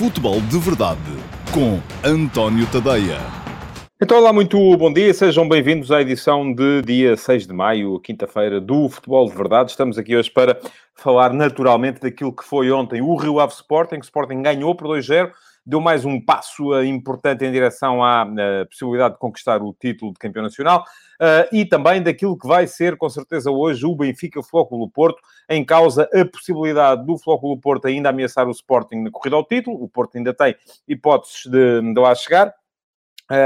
Futebol de Verdade com António Tadeia. Então, olá, muito bom dia, sejam bem-vindos à edição de dia 6 de maio, quinta-feira, do Futebol de Verdade. Estamos aqui hoje para falar naturalmente daquilo que foi ontem o Rio Ave Sporting. Sporting ganhou por 2-0, deu mais um passo uh, importante em direção à uh, possibilidade de conquistar o título de campeão nacional uh, e também daquilo que vai ser, com certeza, hoje o Benfica Flóculo Porto, em causa a possibilidade do Flóculo Porto ainda ameaçar o Sporting na corrida ao título. O Porto ainda tem hipóteses de, de lá chegar.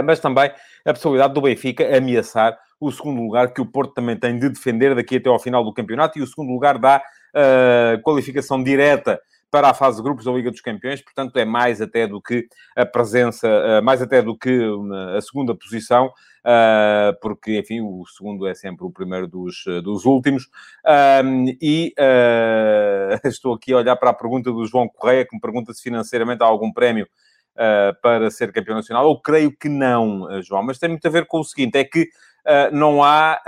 Mas também a possibilidade do Benfica ameaçar o segundo lugar, que o Porto também tem de defender daqui até ao final do campeonato, e o segundo lugar dá uh, qualificação direta para a fase de grupos da Liga dos Campeões, portanto é mais até do que a presença, uh, mais até do que a segunda posição, porque, enfim, o segundo é sempre o primeiro dos, dos últimos. e estou aqui a olhar para a pergunta do João Correia, que me pergunta se financeiramente há algum prémio para ser campeão nacional? Eu creio que não, eh, João, mas tem muito a ver com o seguinte: é que não, há,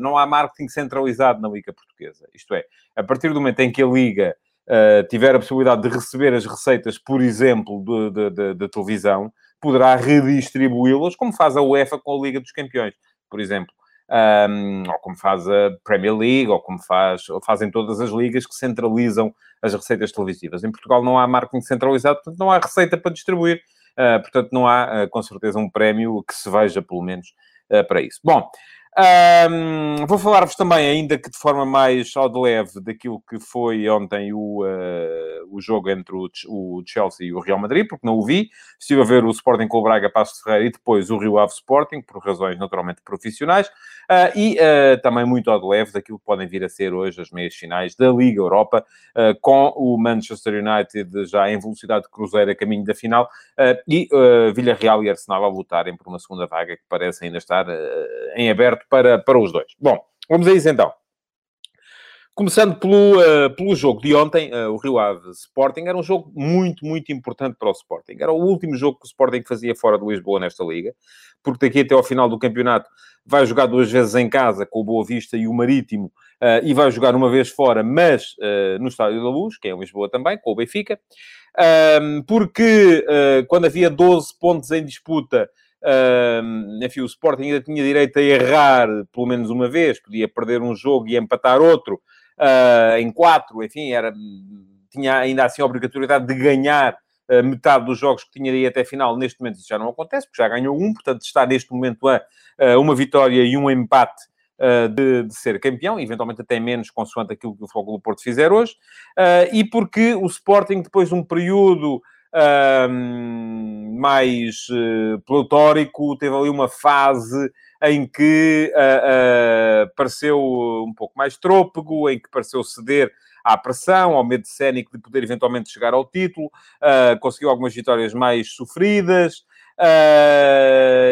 não há marketing centralizado na Liga Portuguesa. Isto é, a partir do momento em que a Liga tiver a possibilidade de receber as receitas, por exemplo, da televisão, poderá redistribuí-las, como faz a UEFA com a Liga dos Campeões, por exemplo um, ou como faz a Premier League, ou como faz, ou fazem todas as ligas que centralizam as receitas televisivas. Em Portugal não há marketing centralizado, portanto não há receita para distribuir, uh, portanto não há, uh, com certeza, um prémio que se veja, pelo menos, uh, para isso. Bom, um, vou falar-vos também, ainda que de forma mais ao de leve, daquilo que foi ontem o, uh, o jogo entre o, o, Chelsea e o Real Madrid, porque não o vi. Estive a ver o Sporting com o Braga Passo Ferreira e depois o Rio Ave Sporting, por razões naturalmente profissionais. Uh, e uh, também muito ao de leve daquilo que podem vir a ser hoje as meias finais da Liga Europa, com o Manchester United já em velocidade de cruzeiro a caminho da final e Villarreal e Arsenal a lutarem por uma segunda vaga que parece ainda estar em aberto para, para os dois. Bom, vamos a isso então. Começando pelo, uh, pelo jogo de ontem, uh, o Rio Ave Sporting, era um jogo muito, muito importante para o Sporting. Era o último jogo que o Sporting fazia fora de Lisboa nesta liga, porque daqui até ao final do campeonato vai jogar duas vezes em casa com o Boa Vista e o Marítimo, uh, e vai jogar uma vez fora, mas no Estádio da Luz, que é em Lisboa também, com o Benfica, porque quando havia 12 pontos em disputa, Uh, enfim, o Sporting ainda tinha direito a errar pelo menos uma vez, podia perder um jogo e empatar outro uh, em quatro, enfim, era, tinha ainda assim a obrigatoriedade de ganhar uh, metade dos jogos que tinha aí até final. Neste momento isso já não acontece, porque já ganhou um, portanto está neste momento a uma vitória e um empate de, de, ser campeão, eventualmente até menos, consoante aquilo que o Fogo do Porto fizer hoje, e porque o Sporting, depois de um período mais uh, teve ali uma fase em que uh, uh, pareceu um pouco mais trôpego, em que pareceu ceder à pressão, ao medo cénico de poder eventualmente chegar ao título, conseguiu algumas vitórias mais sofridas,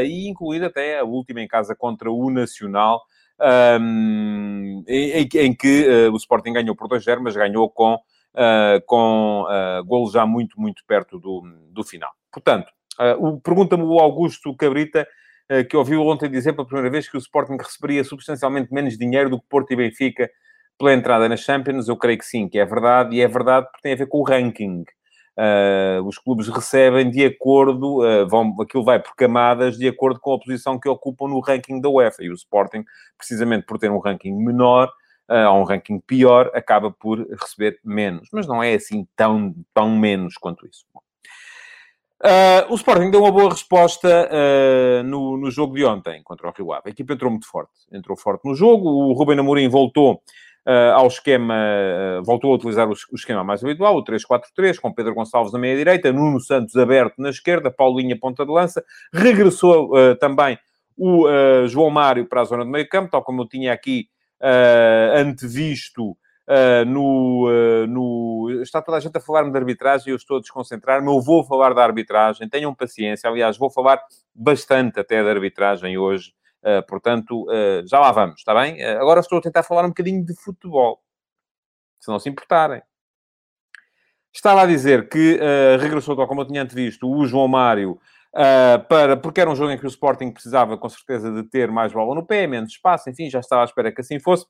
e incluindo até a última em casa contra o Nacional, um, em, em, que o Sporting ganhou por 2-0, mas ganhou com com uh, golos já muito, muito perto do, do final. Portanto, uh, pergunta-me o Augusto Cabrita, que ouviu ontem dizer pela primeira vez que o Sporting receberia substancialmente menos dinheiro do que Porto e Benfica pela entrada nas Champions. Eu creio que sim, que é verdade, e é verdade porque tem a ver com o ranking. Uh, os clubes recebem de acordo, uh, vão, aquilo vai por camadas, de acordo com a posição que ocupam no ranking da UEFA. E o Sporting, precisamente por ter um ranking menor, uh, um ranking pior, acaba por receber menos. Mas não é assim tão, tão menos quanto isso. Uh, o Sporting deu uma boa resposta uh, no, no jogo de ontem contra o Rio Ave. A equipa entrou muito forte. Entrou forte no jogo. O Ruben Amorim voltou uh, ao esquema, voltou a utilizar o, o, esquema mais habitual, o 3-4-3, com Pedro Gonçalves na meia-direita, Nuno Santos aberto na esquerda, Paulinha ponta de lança. Regressou também o João Mário para a zona de meio campo, tal como eu tinha aqui antevisto uh, no, uh, no. Está toda a gente a falar-me de arbitragem e eu estou a desconcentrar-me. Eu vou falar da arbitragem, tenham paciência. Aliás, vou falar bastante até da arbitragem hoje. Uh, portanto, já lá vamos, está bem? agora estou a tentar falar um bocadinho de futebol, se não se importarem. Estava a dizer que regressou, tal como eu tinha antevisto, o João Mário Uh, para, porque era um jogo em que o Sporting precisava, com certeza, de ter mais bola no pé, menos espaço, enfim, já estava à espera que assim fosse.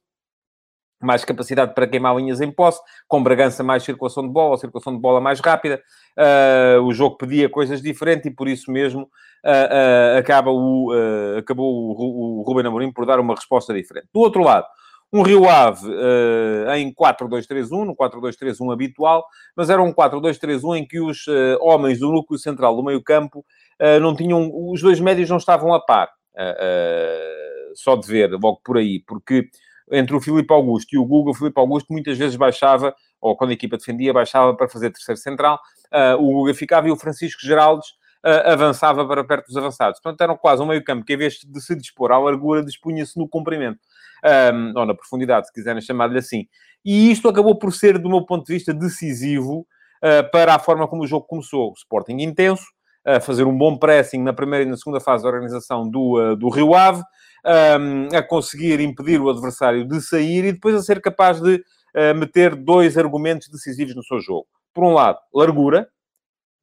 mais capacidade para queimar linhas em posse, com Bragança mais circulação de bola, circulação de bola mais rápida. Uh, o jogo pedia coisas diferentes e por isso mesmo uh, uh, acaba o, acabou o, o Ruben Amorim por dar uma resposta diferente. Do outro lado, um Rio Ave em 4-2-3-1, no 4-2-3-1 habitual, mas era um 4-2-3-1 em que os homens do núcleo central do meio campo não tinham, os dois médios não estavam a par. só de ver, logo por aí, porque entre o Filipe Augusto e o Google, o Filipe Augusto muitas vezes baixava, ou quando a equipa defendia, baixava para fazer terceiro central, uh, o Guga ficava e o Francisco Geraldes uh, avançava para perto dos avançados. Portanto, eram quase um meio campo que, em vez de se dispor à largura, dispunha-se no comprimento. Um, ou na profundidade, se quiserem chamar-lhe assim. E isto acabou por ser, do meu ponto de vista, decisivo uh, para a forma como o jogo começou. O Sporting intenso, a fazer um bom pressing na primeira e na segunda fase da organização do, do Rio Ave, um, a conseguir impedir o adversário de sair e depois a ser capaz de uh, meter dois argumentos decisivos no seu jogo. Por um lado, largura.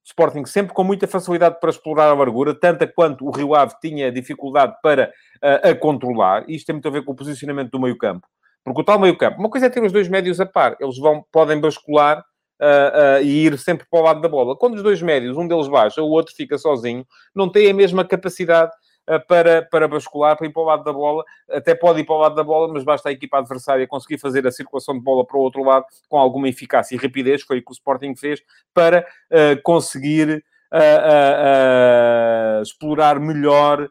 Sporting sempre com muita facilidade para explorar a largura, tanta quanto o Rio Ave tinha dificuldade para uh, a controlar. Isto tem muito a ver com o posicionamento do meio campo. Porque o tal meio campo, uma coisa é ter os dois médios a par. Eles vão, podem bascular Uh, uh, e ir sempre para o lado da bola. Quando os dois médios, um deles baixa, o outro fica sozinho, não tem a mesma capacidade eh, para, para bascular, para ir para o lado da bola. Até pode ir para o lado da bola, mas basta a equipa adversária conseguir fazer a circulação de bola para o outro lado com alguma eficácia e rapidez, foi o que o Sporting fez, para uh, conseguir uh, uh, explorar melhor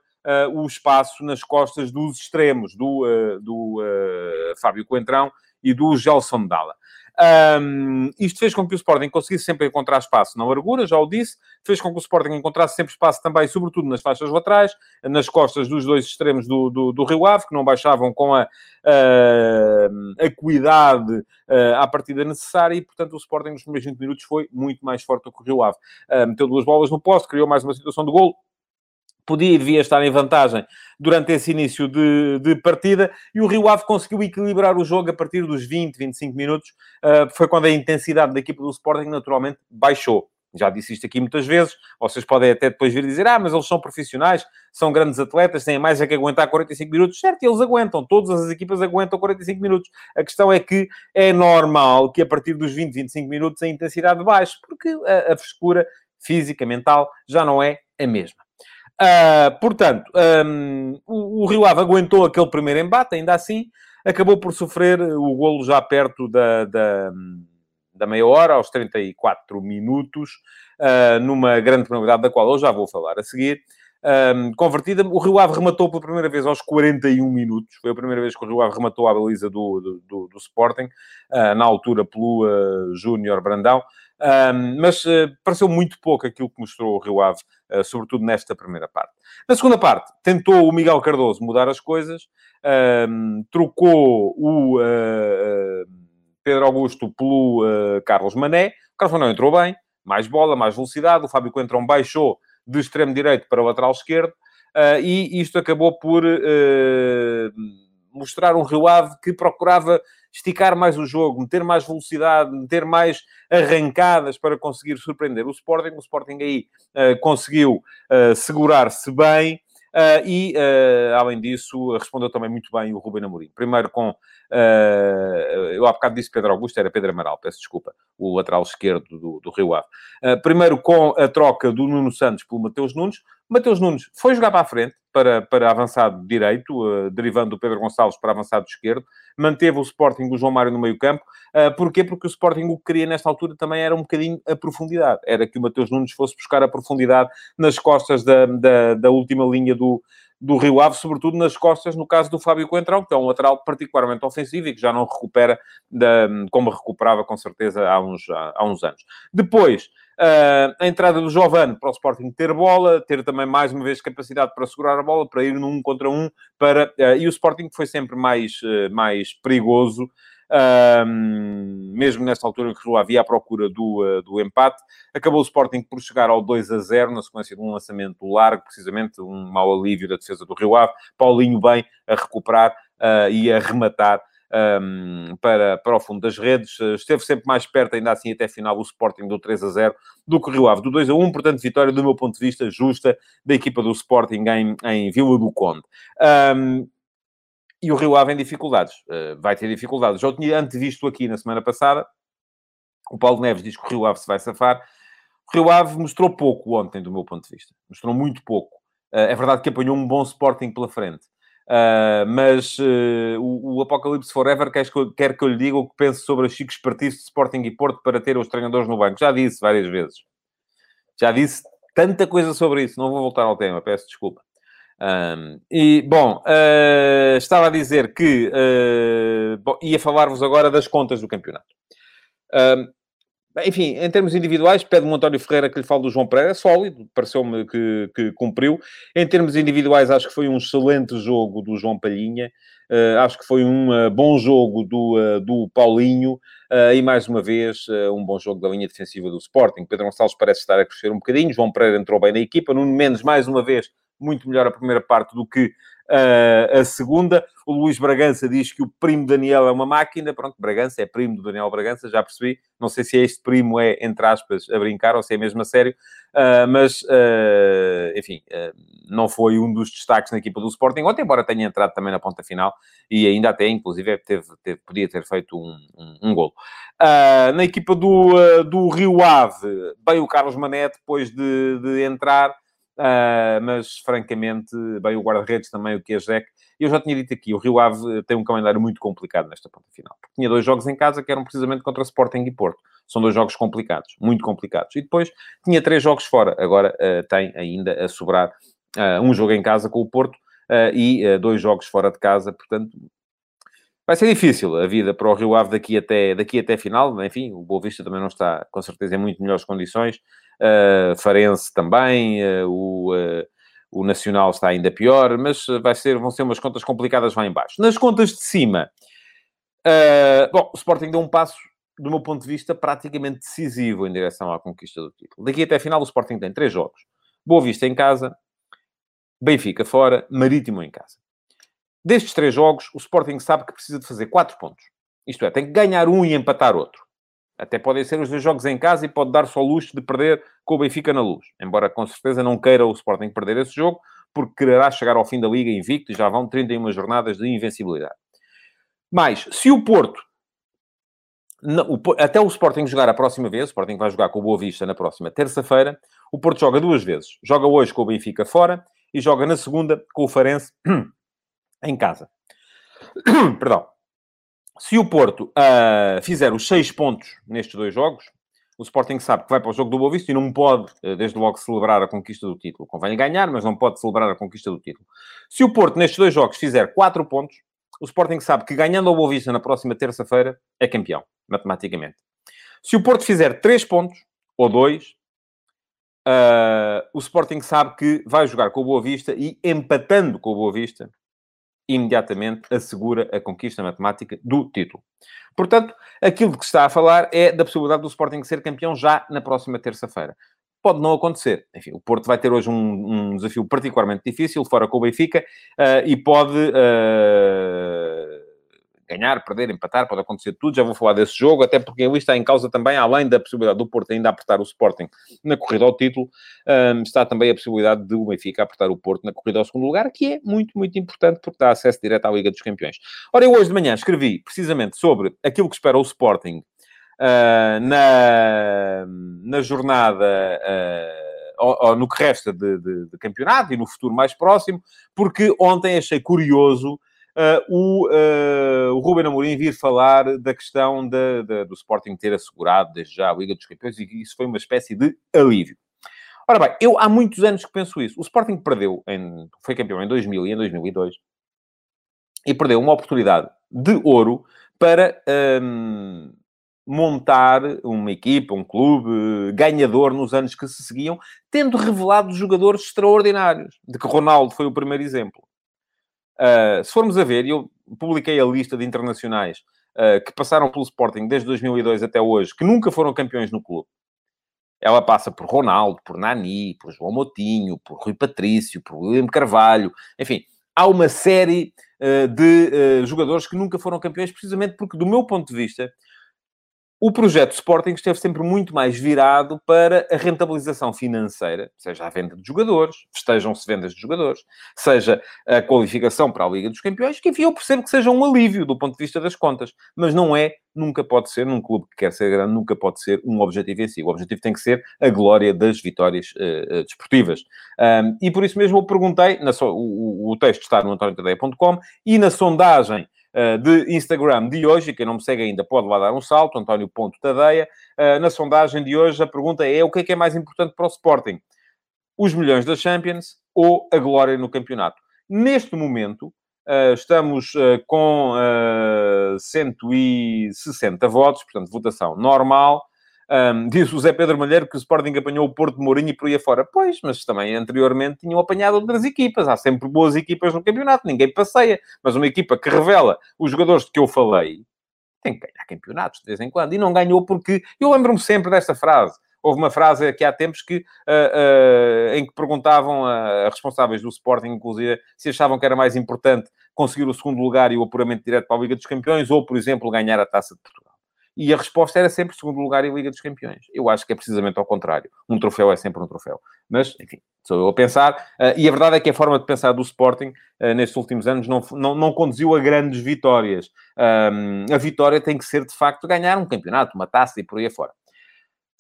o espaço nas costas dos extremos, do, do Fábio Coentrão e do Gelson Dalla. Um, isto fez com que o Sporting conseguisse sempre encontrar espaço na largura, já o disse, fez com que o Sporting encontrasse sempre espaço também, sobretudo nas faixas laterais, nas costas dos dois extremos do, do, do Rio Ave, que não baixavam com a, a, a uh, à partida necessária, e portanto o Sporting nos primeiros 20 minutos foi muito mais forte do que o Rio Ave. Uh, meteu duas bolas no posto, criou mais uma situação de gol, podia e devia estar em vantagem durante esse início de, de, partida, e o Rio Ave conseguiu equilibrar o jogo a partir dos 20, 25 minutos, uh, foi quando a intensidade da equipa do Sporting naturalmente baixou. Já disse isto aqui muitas vezes, vocês podem até depois vir dizer, ah, mas eles são profissionais, são grandes atletas, têm mais é que aguentar 45 minutos. Certo, eles aguentam, todas as equipas aguentam 45 minutos. A questão é que é normal que a partir dos 20, 25 minutos a intensidade baixe, porque a, a frescura física, mental, já não é a mesma. Uh, portanto, um, o, o, Rio Ave aguentou aquele primeiro embate, ainda assim, acabou por sofrer o golo já perto da, da, da meia hora, aos 34 minutos, uh, numa grande penalidade da qual eu já vou falar a seguir. Um, convertida, o Rio Ave rematou pela primeira vez aos 41 minutos. Foi a primeira vez que o Rio Ave rematou a baliza do, do, do, do Sporting, uh, na altura pelo uh, Júnior Brandão. Um, mas uh, pareceu muito pouco aquilo que mostrou o Rio Ave, uh, sobretudo nesta primeira parte. Na segunda parte, tentou o Miguel Cardoso mudar as coisas, um, trocou o uh, Pedro Augusto pelo Carlos Mané. O Carlos Mané entrou bem, mais bola, mais velocidade. O Fábio Coentrão baixou de extremo direito para o lateral esquerdo. e isto acabou por mostrar um Rio Ave que procurava esticar mais o jogo, meter mais velocidade, meter mais arrancadas para conseguir surpreender o Sporting. O Sporting aí uh, conseguiu uh, segurar-se bem. Uh, e, uh, além disso, respondeu também muito bem o Ruben Amorim. Primeiro com, uh, eu há bocado disse Pedro Augusto, era Pedro Amaral, peço desculpa, o lateral esquerdo do, do Rio Ave. primeiro com a troca do Nuno Santos pelo Mateus Nunes. Mateus Nunes foi jogar para a frente, para, para avançado direito, derivando o Pedro Gonçalves para avançado esquerdo. Manteve o Sporting o João Mário no meio campo. porquê? Porque o Sporting o que queria nesta altura também era um bocadinho a profundidade. Era que o Mateus Nunes fosse buscar a profundidade nas costas da, da, da última linha do, do Rio Ave, sobretudo nas costas, no caso do Fábio Coentrão, que é um lateral particularmente ofensivo e que já não recupera da, como recuperava com certeza há uns, há uns anos. Depois, uh, a entrada do Giovane para o Sporting ter bola, ter também mais uma vez capacidade para segurar a bola, para ir num contra um, para, uh, e o Sporting foi sempre mais, uh, mais perigoso mesmo nesta altura que havia a procura do, do empate. Acabou o Sporting por chegar ao 2 a 0 na sequência de um lançamento largo, precisamente um mau alívio da defesa do Rio Ave. Paulinho bem a recuperar e a rematar um, para, para o fundo das redes. Uh, esteve sempre mais perto, ainda assim, até final, o Sporting do 3 a 0 do que o Rio Ave do 2 a 1. Portanto, vitória, do meu ponto de vista, justa da equipa do Sporting em, em Vila do Conde. Um, e o Rio Ave em dificuldades. Uh, vai ter dificuldades. Já o tinha antevisto aqui na semana passada. O Paulo Neves diz que o Rio Ave se vai safar. O Rio Ave mostrou pouco ontem, do meu ponto de vista. Mostrou muito pouco. Uh, é verdade que apanhou um bom Sporting pela frente. Uh, mas uh, o, o Apocalipse Forever quer que, eu, quer que eu lhe diga o que penso sobre os chicos partidos de Sporting e Porto para ter os treinadores no banco. Já disse várias vezes. Já disse tanta coisa sobre isso. Não vou voltar ao tema, peço desculpa. Um, e, bom, uh, estava a dizer que uh, bom, ia falar-vos agora das contas do campeonato. Um, enfim, em termos individuais, pede-me o António Ferreira que lhe fale do João Pereira, sólido, pareceu-me que, que, cumpriu. Em termos individuais, acho que foi um excelente jogo do João Palhinha, uh, acho que foi um uh, bom jogo do, uh, do Paulinho, e mais uma vez, um bom jogo da linha defensiva do Sporting. Pedro Gonçalves parece estar a crescer um bocadinho, João Pereira entrou bem na equipa, Nuno Mendes, mais uma vez, muito melhor a primeira parte do que uh, a segunda. O Luís Bragança diz que o primo Daniel é uma máquina. Pronto, Bragança é primo do Daniel Bragança, já percebi. Não sei se é este primo é, entre aspas, a brincar ou se é mesmo a sério. Uh, mas, uh, enfim, não foi um dos destaques na equipa do Sporting ontem, embora tenha entrado também na ponta final e ainda até, inclusive, teve, teve podia ter feito um, um, um golo. na equipa do, do Rio Ave, bem o Carlos Mané, depois de, de entrar, Uh, mas francamente, bem, o guarda-redes também, o Kierzek. Eu já tinha dito aqui, o Rio Ave tem um calendário muito complicado nesta ponta final. Tinha dois jogos em casa que eram precisamente contra Sporting e Porto. São dois jogos complicados, muito complicados. E depois tinha três jogos fora. Agora uh, tem ainda a sobrar uh, um jogo em casa com o Porto e dois jogos fora de casa. Portanto, vai ser difícil a vida para o Rio Ave daqui até, daqui até final. Enfim, o Boa Vista também não está, com certeza, em muito melhores condições uh, Farense também, uh, o, uh, o Nacional está ainda pior, mas vai ser, vão ser umas contas complicadas lá embaixo. Nas contas de cima, bom, o Sporting deu um passo, do meu ponto de vista, praticamente decisivo em direção à conquista do título. Daqui até a final, o Sporting tem três jogos. Boa Vista em casa, Benfica fora, Marítimo em casa. Destes três jogos, o Sporting sabe que precisa de fazer quatro pontos. Isto é, tem que ganhar um e empatar outro. Até podem ser os dois jogos em casa e pode dar só luxo de perder com o Benfica na luz. Embora com certeza não queira o Sporting perder esse jogo, porque quererá chegar ao fim da Liga invicto e já vão 31 jornadas de invencibilidade. Mas, se o Porto, até o Sporting jogar a próxima vez, o Sporting vai jogar com o Boa Vista na próxima terça-feira, o Porto joga duas vezes. Joga hoje com o Benfica fora e joga na segunda com o Farense em casa. Perdão. Se o Porto uh, fizer os seis pontos nestes dois jogos, o Sporting sabe que vai para o jogo do Boa Vista e não pode, uh, desde logo, celebrar a conquista do título. Convém ganhar, mas não pode celebrar a conquista do título. Se o Porto, nestes dois jogos, fizer quatro pontos, o Sporting sabe que ganhando ao Boa Vista na próxima terça-feira, é campeão, matematicamente. Se o Porto fizer três pontos, ou dois, uh, o Sporting sabe que vai jogar com o Boa Vista e, empatando com o Boa Vista, imediatamente assegura a conquista matemática do título. Portanto, aquilo de que está a falar é da possibilidade do Sporting ser campeão já na próxima terça-feira. Pode não acontecer. Enfim, o Porto vai ter hoje um, um desafio particularmente difícil, fora com o Benfica, uh, e pode... Uh ganhar, perder, empatar, pode acontecer tudo. Já vou falar desse jogo, até porque ali está em causa também, além da possibilidade do Porto ainda apertar o Sporting na corrida ao título, um, está também a possibilidade de o Benfica apertar o Porto na corrida ao segundo lugar, que é muito, muito importante porque dá acesso direto à Liga dos Campeões. Ora, eu hoje de manhã escrevi precisamente sobre aquilo que espera o Sporting uh, na, na jornada. Uh, ou, ou, no que resta de, de, de campeonato e no futuro mais próximo, porque ontem achei curioso uh, o, uh, o Ruben Amorim vir falar da questão do Sporting ter assegurado desde já a Liga dos Campeões e isso foi uma espécie de alívio. Ora bem, eu há muitos anos que penso isso. O Sporting perdeu, em, foi campeão em 2000 e em 2002 e perdeu uma oportunidade de ouro para um, montar uma equipa, um clube ganhador nos anos que se seguiam, tendo revelado jogadores extraordinários, de que Ronaldo foi o primeiro exemplo. Uh, se formos a ver, eu publiquei a lista de internacionais uh, que passaram pelo Sporting desde 2002 até hoje, que nunca foram campeões no clube. Ela passa por Ronaldo, por Nani, por João Motinho, por Rui Patrício, por William Carvalho, enfim, há uma série uh, de jogadores que nunca foram campeões, precisamente porque, do meu ponto de vista, o projeto Sporting esteve sempre muito mais virado para a rentabilização financeira, seja a venda de jogadores, estejam-se vendas de jogadores, seja a qualificação para a Liga dos Campeões, que enfim eu percebo que seja um alívio do ponto de vista das contas, mas não é, nunca pode ser, num clube que quer ser grande, nunca pode ser um objetivo em si. O objetivo tem que ser a glória das vitórias uh, desportivas. Um, e por isso mesmo eu perguntei, so, o, o, texto está no antoniotadeia.com, e na sondagem de Instagram de hoje, quem não me segue ainda pode lá dar um salto, António Ponto Tadeia. Eh, na sondagem de hoje, a pergunta é o que é que é mais importante para o Sporting? Os milhões da Champions ou a glória no campeonato? Neste momento, Uh, estamos com uh, 160 votos, portanto, votação normal. Um, diz o Zé Pedro Malheiro que o Sporting apanhou o Porto de Mourinho e por aí afora. Pois, mas também anteriormente tinham apanhado outras equipas. Há sempre boas equipas no campeonato, ninguém passeia. Mas uma equipa que revela os jogadores de que eu falei tem que ganhar campeonatos de vez em quando. E não ganhou porque... Eu lembro-me sempre desta frase. Houve uma frase aqui há tempos que, uh, uh, em que perguntavam a, a, responsáveis do Sporting, inclusive, se achavam que era mais importante conseguir o segundo lugar e o apuramento direto para a Liga dos Campeões ou, por exemplo, ganhar a Taça de Portugal. E a resposta era sempre segundo lugar em Liga dos Campeões. Eu acho que é precisamente ao contrário. Um troféu é sempre um troféu. Mas, enfim, sou eu a pensar. Uh, e a verdade é que a forma de pensar do Sporting uh, nestes últimos anos não, não, não, conduziu a grandes vitórias. Um, a vitória tem que ser, de facto, ganhar um campeonato, uma taça e por aí afora.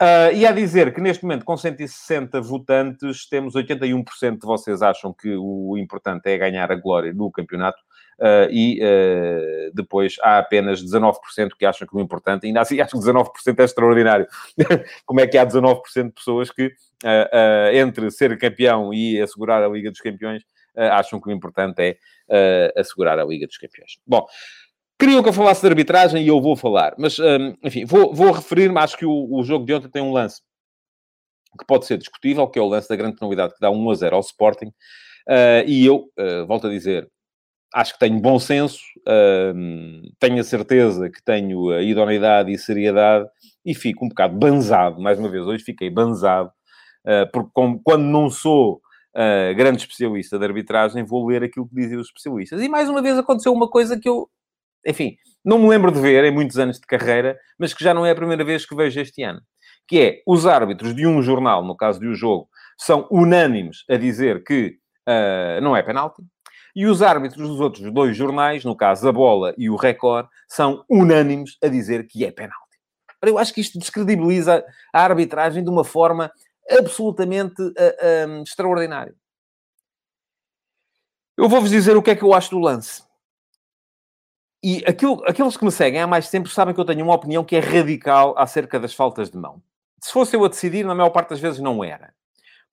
Uh, e a dizer que neste momento, com 160 votantes, temos 81% de vocês acham que o importante é ganhar a glória no campeonato uh, e uh, depois há apenas 19% que acham que o importante, ainda assim acho que 19% é extraordinário. Como é que há 19% de pessoas que, uh, entre ser campeão e assegurar a Liga dos Campeões, acham que o importante é assegurar a Liga dos Campeões? Bom. Queriam que eu falasse de arbitragem e eu vou falar, mas, um, enfim, vou, vou referir-me, acho que o, o jogo de ontem tem um lance que pode ser discutível, que é o lance da grande penalidade que dá 1 a 0 ao Sporting. Uh, e eu, uh, volto a dizer, acho que tenho bom senso, tenho a certeza que tenho a idoneidade e seriedade e fico um bocado banzado, mais uma vez, hoje fiquei banzado, uh, porque como, quando não sou uh, grande especialista de arbitragem, vou ler aquilo que dizem os especialistas. E mais uma vez aconteceu uma coisa que eu, enfim, não me lembro de ver em muitos anos de carreira, mas que já não é a primeira vez que vejo este ano. Que é, os árbitros de um jornal, no caso de um jogo, são unânimes a dizer que uh, não é penalti, e os árbitros dos outros dois jornais, no caso a Bola e o Record, são unânimes a dizer que é penalti. Eu acho que isto descredibiliza a arbitragem de uma forma absolutamente uh, ah, um, extraordinária. Eu vou-vos dizer o que é que eu acho do lance. E aquilo, aqueles que me seguem há mais tempo sabem que eu tenho uma opinião que é radical acerca das faltas de mão. Se fosse eu a decidir, na maior parte das vezes não era.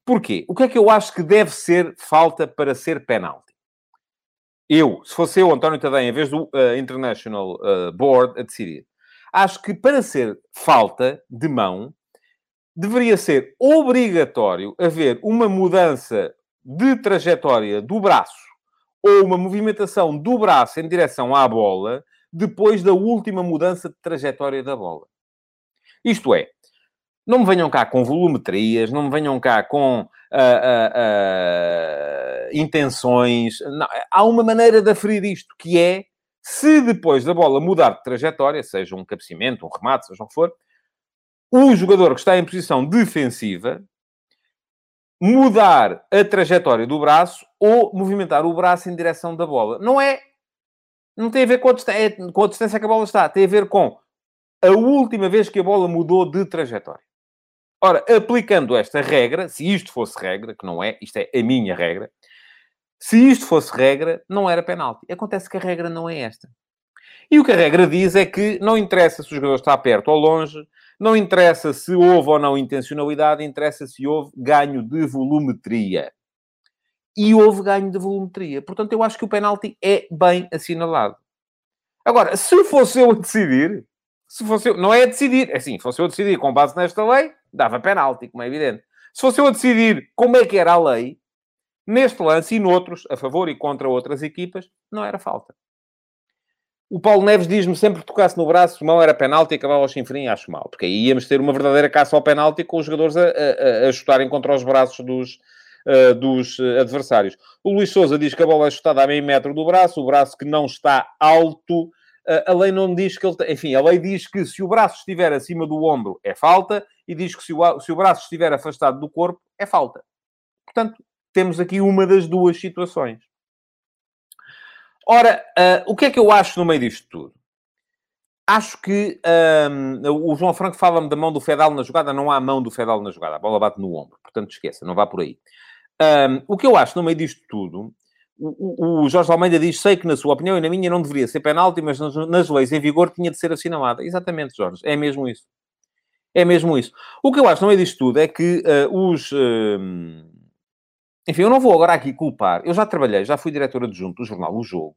Porquê? O que é que eu acho que deve ser falta para ser penalti? Eu, se fosse eu, António Tadei, em vez do uh, International uh, Board, a decidir, acho que para ser falta de mão, deveria ser obrigatório haver uma mudança de trajetória do braço ou uma movimentação do braço em direção à bola depois da última mudança de trajetória da bola. Isto é, não me venham cá com volumetrias, não me venham cá com uh, uh, uh, intenções. Não, há uma maneira de aferir isto, que é, se depois da bola mudar de trajetória, seja um cabeceamento, um remate, seja o que for, o jogador que está em posição defensiva mudar a trajetória do braço ou movimentar o braço em direção da bola. Não é... Não tem a ver com a, é com a distância que a bola está. Tem a ver com a última vez que a bola mudou de trajetória. Ora, aplicando esta regra, se isto fosse regra, que não é, isto é a minha regra, se isto fosse regra, não era penalti. Acontece que a regra não é esta. E o que a regra diz é que não interessa se o jogador está perto ou longe, não interessa se houve ou não intencionalidade, interessa se houve ganho de volumetria. E houve ganho de volumetria. Portanto, eu acho que o penalti é bem assinalado. Agora, se fosse eu a decidir, se fosse eu, não é a decidir, é assim, se fosse eu a decidir com base nesta lei, dava penalti, como é evidente. Se fosse eu a decidir como é que era a lei, neste lance e noutros, a favor e contra outras equipas, não era falta. O Paulo Neves diz-me sempre que tocasse no braço, mal era penalti e acabava ao chinfrim, acho mal. Porque aí íamos ter uma verdadeira caça ao penalti com os jogadores a, a, a chutarem contra os braços dos, uh, dos uh, adversários. O Luís Souza diz que a bola é chutada a meio metro do braço, o braço que não está alto a lei não diz que ele... Tem... Enfim, a lei diz que se o braço estiver acima do ombro, é falta, e diz que se o, se o braço estiver afastado do corpo, é falta. Portanto, temos aqui uma das duas situações. Ora, uh, o que é que eu acho no meio disto tudo? Acho que um, o João Franco fala-me da mão do Fedal na jogada. Não há mão do Fedal na jogada. A bola bate no ombro. Portanto, esqueça, não vá por aí. Um, o que eu acho no meio disto tudo, o, o, Jorge Almeida diz: sei que na sua opinião e na minha não deveria ser penalti, mas nas, nas leis em vigor tinha de ser assinalada. Exatamente, Jorge. É mesmo isso. É mesmo isso. O que eu acho no meio disto tudo é que uh, os. Uh, enfim, eu não vou agora aqui culpar. Eu já trabalhei, já fui diretor adjunto do jornal O Jogo.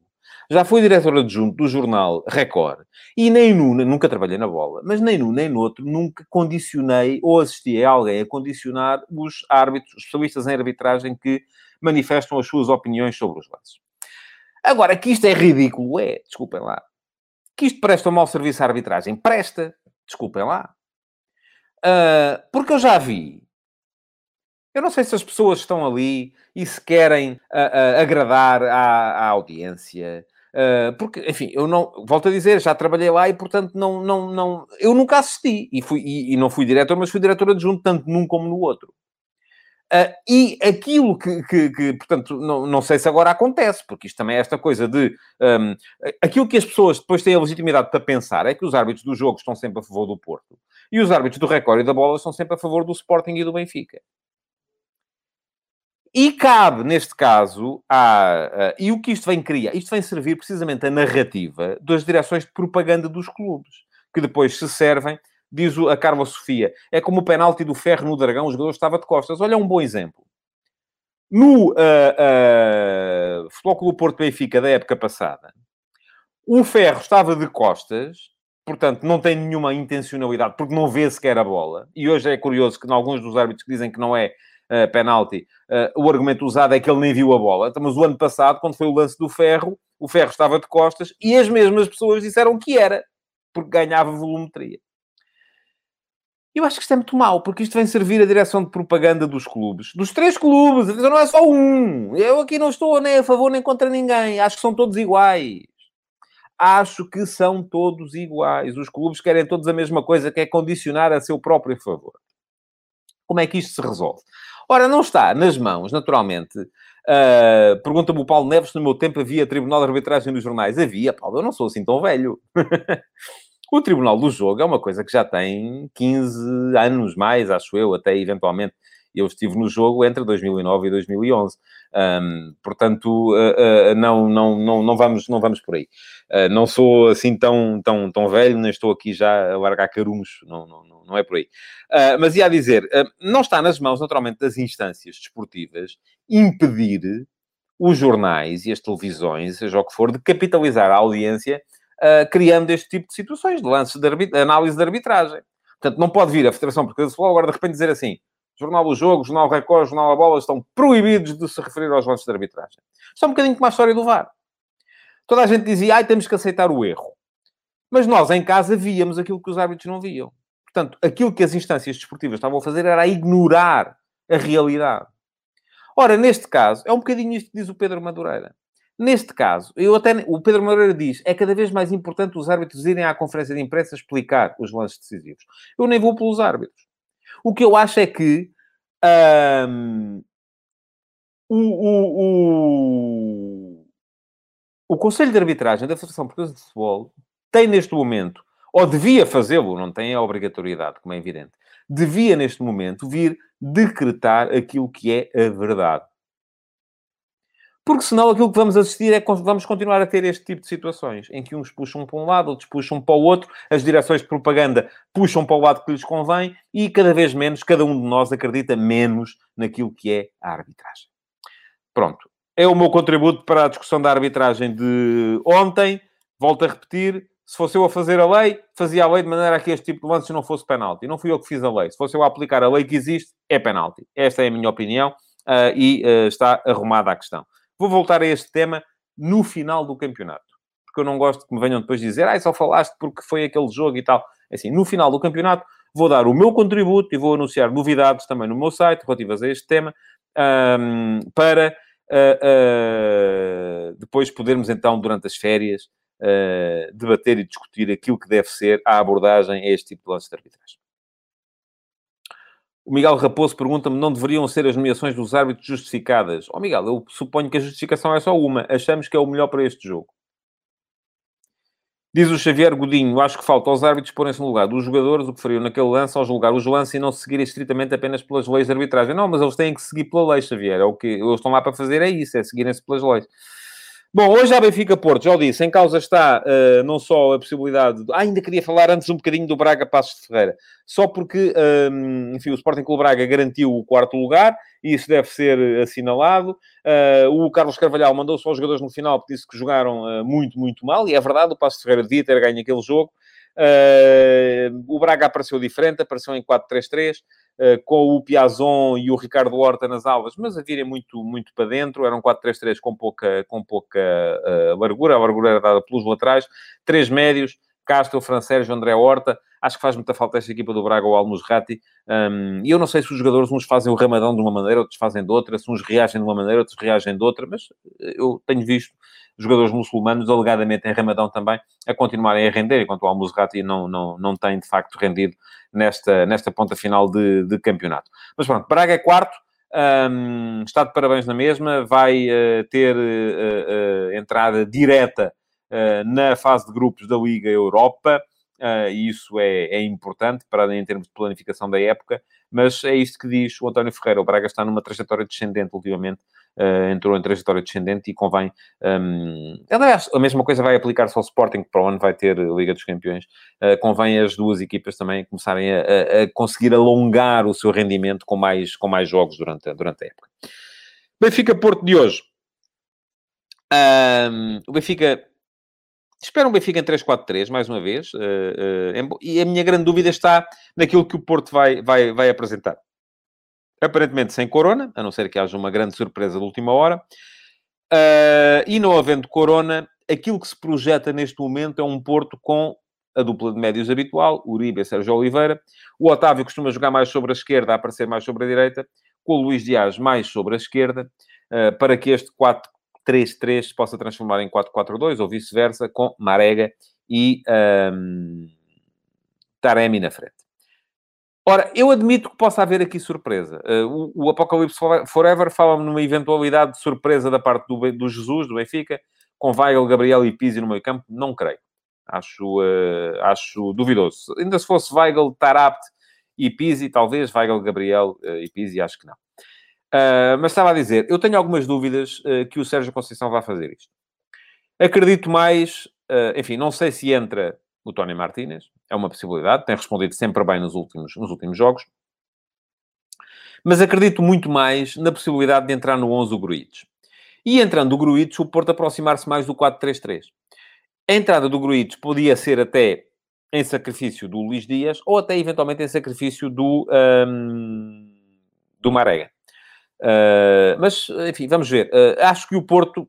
Já fui diretor adjunto do jornal Record e nem no, nunca trabalhei na bola, mas nem no nem no outro nunca condicionei ou assisti a alguém a condicionar os árbitros, os especialistas em arbitragem que manifestam as suas opiniões sobre os lances. Agora, que isto é ridículo, é, desculpem lá. Que isto presta um mau serviço à arbitragem, presta, desculpem lá. Uh, porque eu já vi. Eu não sei se as pessoas estão ali e se querem uh, uh, agradar à, à audiência, porque, enfim, eu não, volto a dizer, já trabalhei lá e, portanto, não, não, não, eu nunca assisti e, fui, e, e não fui diretor, mas fui diretor adjunto tanto num como no outro. Uh, e aquilo que, que, que, portanto, não, não sei se agora acontece, porque isto também é esta coisa de. Um, aquilo que as pessoas depois têm a legitimidade para pensar é que os árbitros do jogo estão sempre a favor do Porto e os árbitros do Record e da bola estão sempre a favor do Sporting e do Benfica. E cabe, neste caso, a, uh, e o que isto vem criar? Isto vem servir precisamente a narrativa das direções de propaganda dos clubes, que depois se servem, diz a Carla Sofia, é como o penalti do Ferro no Dragão, o jogador estava de costas. Olha, é um bom exemplo. No uh, uh, Futebol Clube Porto Benfica da época passada, o Ferro estava de costas, portanto, não tem nenhuma intencionalidade, porque não vê sequer a bola. E hoje é curioso que, em alguns dos árbitros que dizem que não é uh, penalti, uh, o argumento usado é que ele nem viu a bola. Então, mas o ano passado, quando foi o lance do Ferro, o Ferro estava de costas e as mesmas pessoas disseram que era, porque ganhava volumetria. Eu acho que isto é muito mau, porque isto vem servir a direção de propaganda dos clubes. Dos três clubes, não é só um. Eu aqui não estou nem a favor nem contra ninguém. Acho que são todos iguais. Acho que são todos iguais. Os clubes querem todos a mesma coisa, que é condicionar a seu próprio favor. Como é que isto se resolve? Ora, não está nas mãos, naturalmente. Uh, Pergunta-me o Paulo Neves, no meu tempo havia Tribunal de Arbitragem nos jornais. Havia, Paulo, eu não sou assim tão velho. o Tribunal do Jogo é uma coisa que já tem 15 anos mais, acho eu, até eventualmente eu estive no jogo entre 2009 e 2011. Um, portanto, uh, uh, não, não, não, não, vamos, não vamos por aí. Uh, não sou assim tão, tão, tão velho, nem estou aqui já a largar carunhos, não, não, não é por aí. mas ia dizer, não está nas mãos, naturalmente, das instâncias desportivas impedir os jornais e as televisões, seja o que for, de capitalizar a audiência criando este tipo de situações, de lance de análise de arbitragem. Portanto, não pode vir a Federação Portuguesa de Futebol agora de repente dizer assim Jornal do Jogo, Jornal Record, Jornal A Bola estão proibidos de se referir aos lances de arbitragem. Isto é um bocadinho como a história do VAR. Toda a gente dizia, ai, temos que aceitar o erro. Mas nós, em casa, víamos aquilo que os árbitros não viam. Portanto, aquilo que as instâncias desportivas estavam a fazer era ignorar a realidade. Ora, neste caso, é um bocadinho isto que diz o Pedro Madureira. Neste caso, eu até, o Pedro Madureira diz, é cada vez mais importante os árbitros irem à conferência de imprensa explicar os lances decisivos. Eu nem vou pelos árbitros. O que eu acho é que um, o, o, o, o Conselho de Arbitragem da Federação Portuguesa de Futebol tem neste momento, ou devia fazê-lo, não tem a obrigatoriedade, como é evidente, devia neste momento vir decretar aquilo que é a verdade. Porque senão aquilo que vamos assistir é que vamos continuar a ter este tipo de situações, em que uns puxam para um lado, outros puxam para o outro, as direções de propaganda puxam para o lado que lhes convém e cada vez menos, cada um de nós acredita menos naquilo que é a arbitragem. Pronto. É o meu contributo para a discussão da arbitragem de ontem. Volto a repetir, se fosse eu a fazer a lei, fazia a lei de maneira a que este tipo de lances não fosse penalti. Não fui eu que fiz a lei. Se fosse eu a aplicar a lei que existe, é penalti. Esta é a minha opinião uh, e uh, está arrumada a questão. Vou voltar a este tema no final do campeonato. Porque eu não gosto que me venham depois dizer, ah, só falaste porque foi aquele jogo e tal. Assim, no final do campeonato, vou dar o meu contributo e vou anunciar novidades também no meu site relativas a este tema, um, para uh, uh, depois podermos então, durante as férias, uh, debater e discutir aquilo que deve ser a abordagem a este tipo de lances de arbitragem. O Miguel Raposo pergunta-me: não deveriam ser as nomeações dos árbitros justificadas? Ó oh, Miguel, eu suponho que a justificação é só uma. Achamos que é o melhor para este jogo. Diz o Xavier Godinho, acho que falta aos árbitros porem-se no lugar dos jogadores, o que fariam naquele lance ao julgar os lances e não se seguirem estritamente apenas pelas leis de arbitragem. Não, mas eles têm que seguir pela lei, Xavier. É o que eles estão lá para fazer, é isso, é seguirem-se pelas leis. Bom, hoje há Benfica-Porto, já o disse, em causa está uh, não só a possibilidade... De... Ah, ainda queria falar antes um bocadinho do Braga Passos de Ferreira. Só porque, um, enfim, o Sporting Clube Braga garantiu o quarto lugar, e isso deve ser assinalado. Uh, o Carlos Carvalhal mandou só os jogadores no final, porque disse que jogaram uh, muito, muito mal, e é verdade, o Passos de Ferreira devia ter ganho aquele jogo. O Braga apareceu diferente, apareceu em 4-3-3. Eh, com o Piazon e o Ricardo Horta nas aulas, mas a virem muito, muito para dentro. Eram 4-3-3 com pouca, com pouca uh, largura, a largura era dada pelos laterais. Três médios, Castro, Fran André Horta. Acho que faz muita falta esta equipa do Braga, o Almusrati. Um, e eu não sei se os jogadores, uns fazem o ramadão de uma maneira, outros fazem de outra, se uns reagem de uma maneira, outros reagem de outra, mas eu tenho visto jogadores muçulmanos, alegadamente em Ramadão também, a continuarem a render, enquanto o Al-Musrati não, não, não tem, de facto, rendido nesta, nesta ponta final de, de campeonato. Mas pronto, Braga é quarto, um, está de parabéns na mesma, vai uh, ter uh, uh, entrada direta na fase de grupos da Liga Europa, e isso é, é importante para em termos de planificação da época, mas é isto que diz o António Ferreira, o Braga está numa trajetória descendente ultimamente, uh, entrou em trajetória descendente e convém. Um, aliás, a mesma coisa vai aplicar-se ao Sporting, que para o ano vai ter Liga dos Campeões. Uh, convém as duas equipas também começarem a, a, a, conseguir alongar o seu rendimento com mais, com mais jogos durante, a, durante a época. Benfica-Porto de hoje. Um, o Benfica Espero um Benfica em 3-4-3, mais uma vez. Uh, uh, e a minha grande dúvida está naquilo que o Porto vai, vai, vai apresentar aparentemente sem Corona, a não ser que haja uma grande surpresa de última hora. Uh, e não havendo Corona, aquilo que se projeta neste momento é um Porto com a dupla de médios habitual, Uribe e Sérgio Oliveira. O Otávio costuma jogar mais sobre a esquerda, a aparecer mais sobre a direita, com o Luís Dias mais sobre a esquerda, para que este 4-3-3 se possa transformar em 4-4-2 ou vice-versa, com Marega e um, Taremi na frente. Ora, eu admito que possa haver aqui surpresa. Uh, o, o Apocalipse Forever fala-me numa eventualidade de surpresa da parte do, do Jesus, do Benfica, com Weigl, Gabriel e Pizzi no meio campo. Não creio. Acho, uh, acho duvidoso. Ainda se fosse Weigl, Tarapt e Pizzi, talvez. Weigl, Gabriel uh, e Pizzi, acho que não. Mas estava a dizer, eu tenho algumas dúvidas que o Sérgio Conceição vai fazer isto. Acredito mais, enfim, não sei se entra o Tony Martínez. É uma possibilidade, tem respondido sempre bem nos últimos, nos últimos jogos. Mas acredito muito mais na possibilidade de entrar no 11 o Gruites. E entrando o Gruites, o Porto aproximar-se mais do 4-3-3. A entrada do Gruites podia ser até em sacrifício do Luís Dias ou até eventualmente em sacrifício do, um, do Marega. Uh, mas, enfim, vamos ver. Uh, acho que o Porto...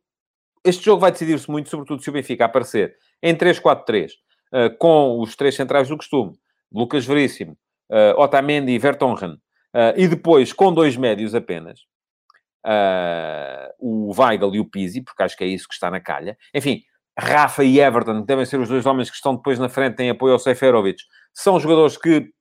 Este jogo vai decidir-se muito, sobretudo se o Benfica aparecer em 3-4-3 uh, com os três centrais do costume, Lucas Veríssimo, Otamendi e Vertonghen, e depois com dois médios apenas, o Weigl e o Pizzi, porque acho que é isso que está na calha. Enfim, Rafa e Everton, que devem ser os dois homens que estão depois na frente em apoio ao Seferovic, são jogadores que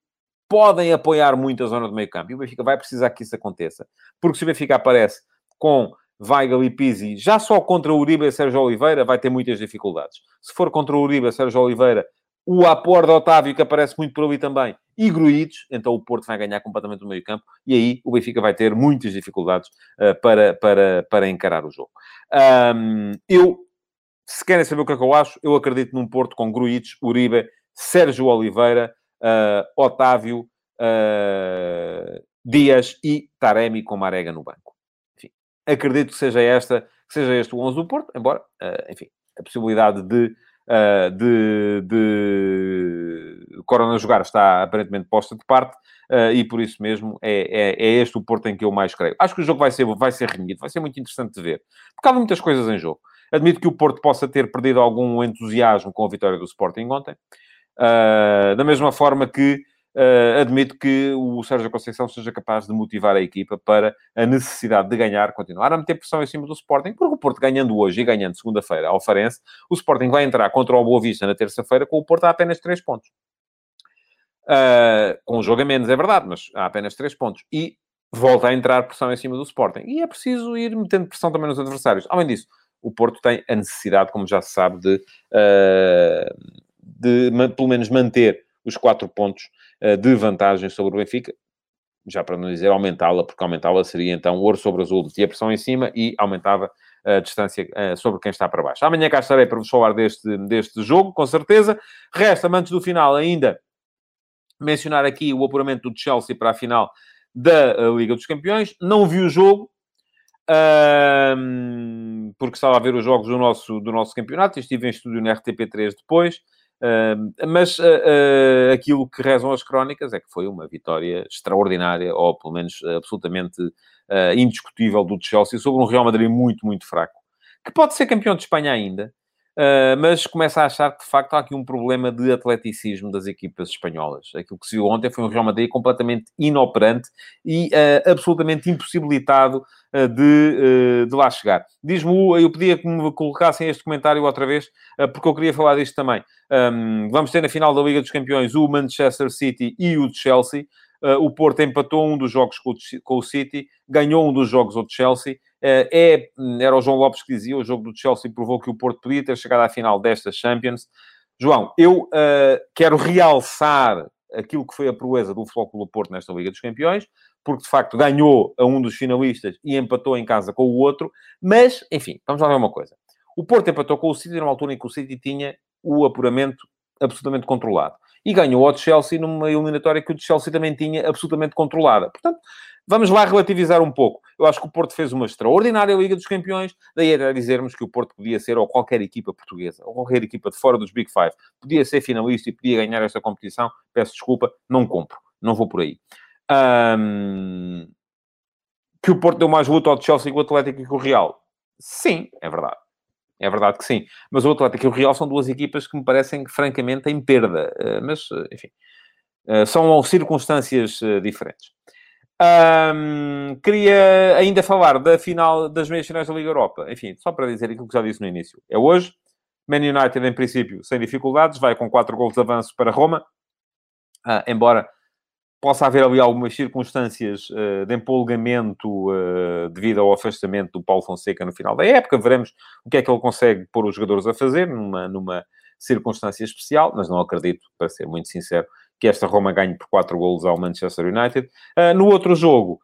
podem apoiar muito a zona do meio campo. E o Benfica vai precisar que isso aconteça. Porque se o Benfica aparece com Weigl e Pizzi, já só contra o Uribe e Sérgio Oliveira, vai ter muitas dificuldades. Se for contra o Uribe e Sérgio Oliveira, o apoio de Otávio, que aparece muito por ali também, e Gruites, então o Porto vai ganhar completamente o meio campo, e aí o Benfica vai ter muitas dificuldades uh, para, para, para encarar o jogo. Um, eu, se querem saber o que é que eu acho, eu acredito num Porto com Gruites, Uribe, Sérgio Oliveira, uh, Otávio, uh, Dias e Taremi com Marega no banco acredito que seja esta, que seja este o 11 do Porto, embora, uh, enfim, a possibilidade de, de, de Corona jogar está aparentemente posta de parte, e por isso mesmo é, é, é, este o Porto em que eu mais creio. Acho que o jogo vai ser, vai ser renhido, vai ser muito interessante de ver, porque há muitas coisas em jogo. Admito que o Porto possa ter perdido algum entusiasmo com a vitória do Sporting ontem, da mesma forma que uh, admito que o Sérgio Conceição seja capaz de motivar a equipa para a necessidade de ganhar, continuar a meter pressão em cima do Sporting, porque o Porto ganhando hoje e ganhando segunda-feira ao Farense, o Sporting vai entrar contra o Boa Vista na terça-feira com o Porto a apenas 3 pontos. Uh, com um jogo a menos, é verdade, mas há apenas 3 pontos. E volta a entrar pressão em cima do Sporting. E é preciso ir metendo pressão também nos adversários. Além disso, o Porto tem a necessidade, como já se sabe, de, uh, de pelo menos manter os quatro pontos uh, de vantagem sobre o Benfica, já para não dizer aumentá-la, porque aumentá-la seria então ouro sobre azul, metia pressão em cima e aumentava a distância uh, sobre quem está para baixo. Amanhã cá estarei para vos falar deste, deste jogo, com certeza. Resta-me antes do final ainda mencionar aqui o apuramento do Chelsea para a final da uh, Liga dos Campeões. Não vi o jogo, porque estava a ver os jogos do nosso, do nosso campeonato estive em estúdio na RTP3 depois. Mas uh, uh, aquilo que rezam as crónicas é que foi uma vitória extraordinária, ou pelo menos absolutamente indiscutível do Chelsea, sobre um Real Madrid muito, muito fraco, que pode ser campeão de Espanha ainda, Uh, mas começa a achar que de facto há aqui um problema de atleticismo das equipas espanholas. Aquilo que se viu ontem foi um Real Madrid completamente inoperante e uh, absolutamente impossibilitado uh, de, de lá chegar. Diz-me, eu pedia que me colocassem este comentário outra vez, porque eu queria falar disto também. Um, vamos ter na final da Liga dos Campeões o Manchester City e o Chelsea. O Porto empatou um dos jogos com o City, ganhou um dos jogos ao Chelsea eh, é, era o João Lopes que dizia, o jogo do Chelsea provou que o Porto podia ter chegado à final desta Champions. João, eu uh, quero realçar aquilo que foi a proeza do do Porto nesta Liga dos Campeões, porque de facto ganhou a um dos finalistas e empatou em casa com o outro, mas, enfim, vamos lá ver uma coisa. O Porto empatou com o City numa altura em que o City tinha o apuramento absolutamente controlado. E ganhou ao Chelsea numa eliminatória que o Chelsea também tinha absolutamente controlada. Portanto, Vamos lá relativizar um pouco. Eu acho que o Porto fez uma extraordinária Liga dos Campeões, daí era dizermos que o Porto podia ser, ou qualquer equipa portuguesa, ou qualquer equipa de fora dos Big Five, podia ser finalista e podia ganhar esta competição. Peço desculpa, não compro, não vou por aí. Que o Porto deu mais luta ao Chelsea que o Atlético e com o Real. Sim, é verdade. É verdade que sim. Mas o Atlético e o Real são duas equipas que me parecem, francamente, em perda. Uh, mas, uh, enfim, uh, são circunstâncias diferentes. Um, queria ainda falar da final das meias finais da Liga Europa. Enfim, só para dizer aquilo que já disse no início. É hoje. Man United, em princípio, sem dificuldades, vai com 4 gols de avanço para Roma. Uh, embora possa haver ali algumas circunstâncias uh, de empolgamento uh, devido ao afastamento do Paulo Fonseca no final da época. Veremos o que é que ele consegue pôr os jogadores a fazer numa, numa circunstância especial, mas não acredito, para ser muito sincero, que esta Roma ganhe por 4 golos ao Manchester United. Uh, no outro jogo,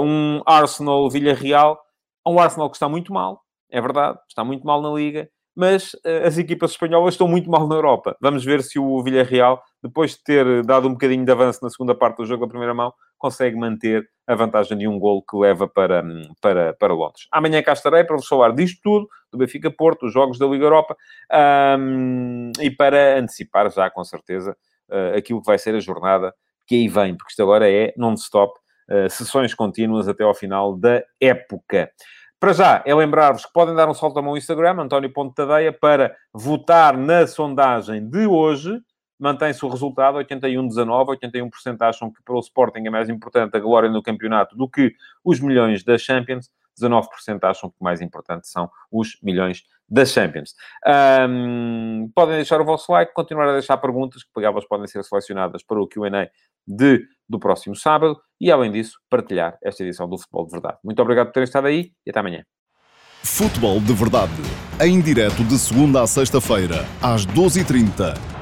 um Arsenal-Villarreal, um Arsenal que está muito mal, é verdade, está muito mal na Liga, mas uh, as equipas espanholas estão muito mal na Europa. Vamos ver se o Villarreal, depois de ter dado um bocadinho de avanço na segunda parte do jogo da primeira mão, consegue manter a vantagem de um gol que leva para, para, para Londres. Amanhã cá estarei para vos falar disto tudo, do Benfica Porto, dos jogos da Liga Europa, um, e para antecipar já, com certeza, uh, aquilo que vai ser a jornada que aí vem, porque isto agora é non-stop, uh, sessões contínuas até ao final da época. Para já, é lembrar-vos que podem dar um salto ao meu Instagram, António Tadeia, para votar na sondagem de hoje. Mantém-se o resultado, 81-19. 81% acham que para o Sporting é mais importante a glória no campeonato do que os milhões da Champions. 19% acham que o mais importante são os milhões da Champions. Um, podem deixar o vosso like, continuar a deixar perguntas, que elas podem ser selecionadas para o Q&A de, do próximo sábado, e além disso, partilhar esta edição do Futebol de Verdade. Muito obrigado por terem estado aí e até amanhã. Futebol de Verdade, em direto de segunda a sexta-feira, às 12h30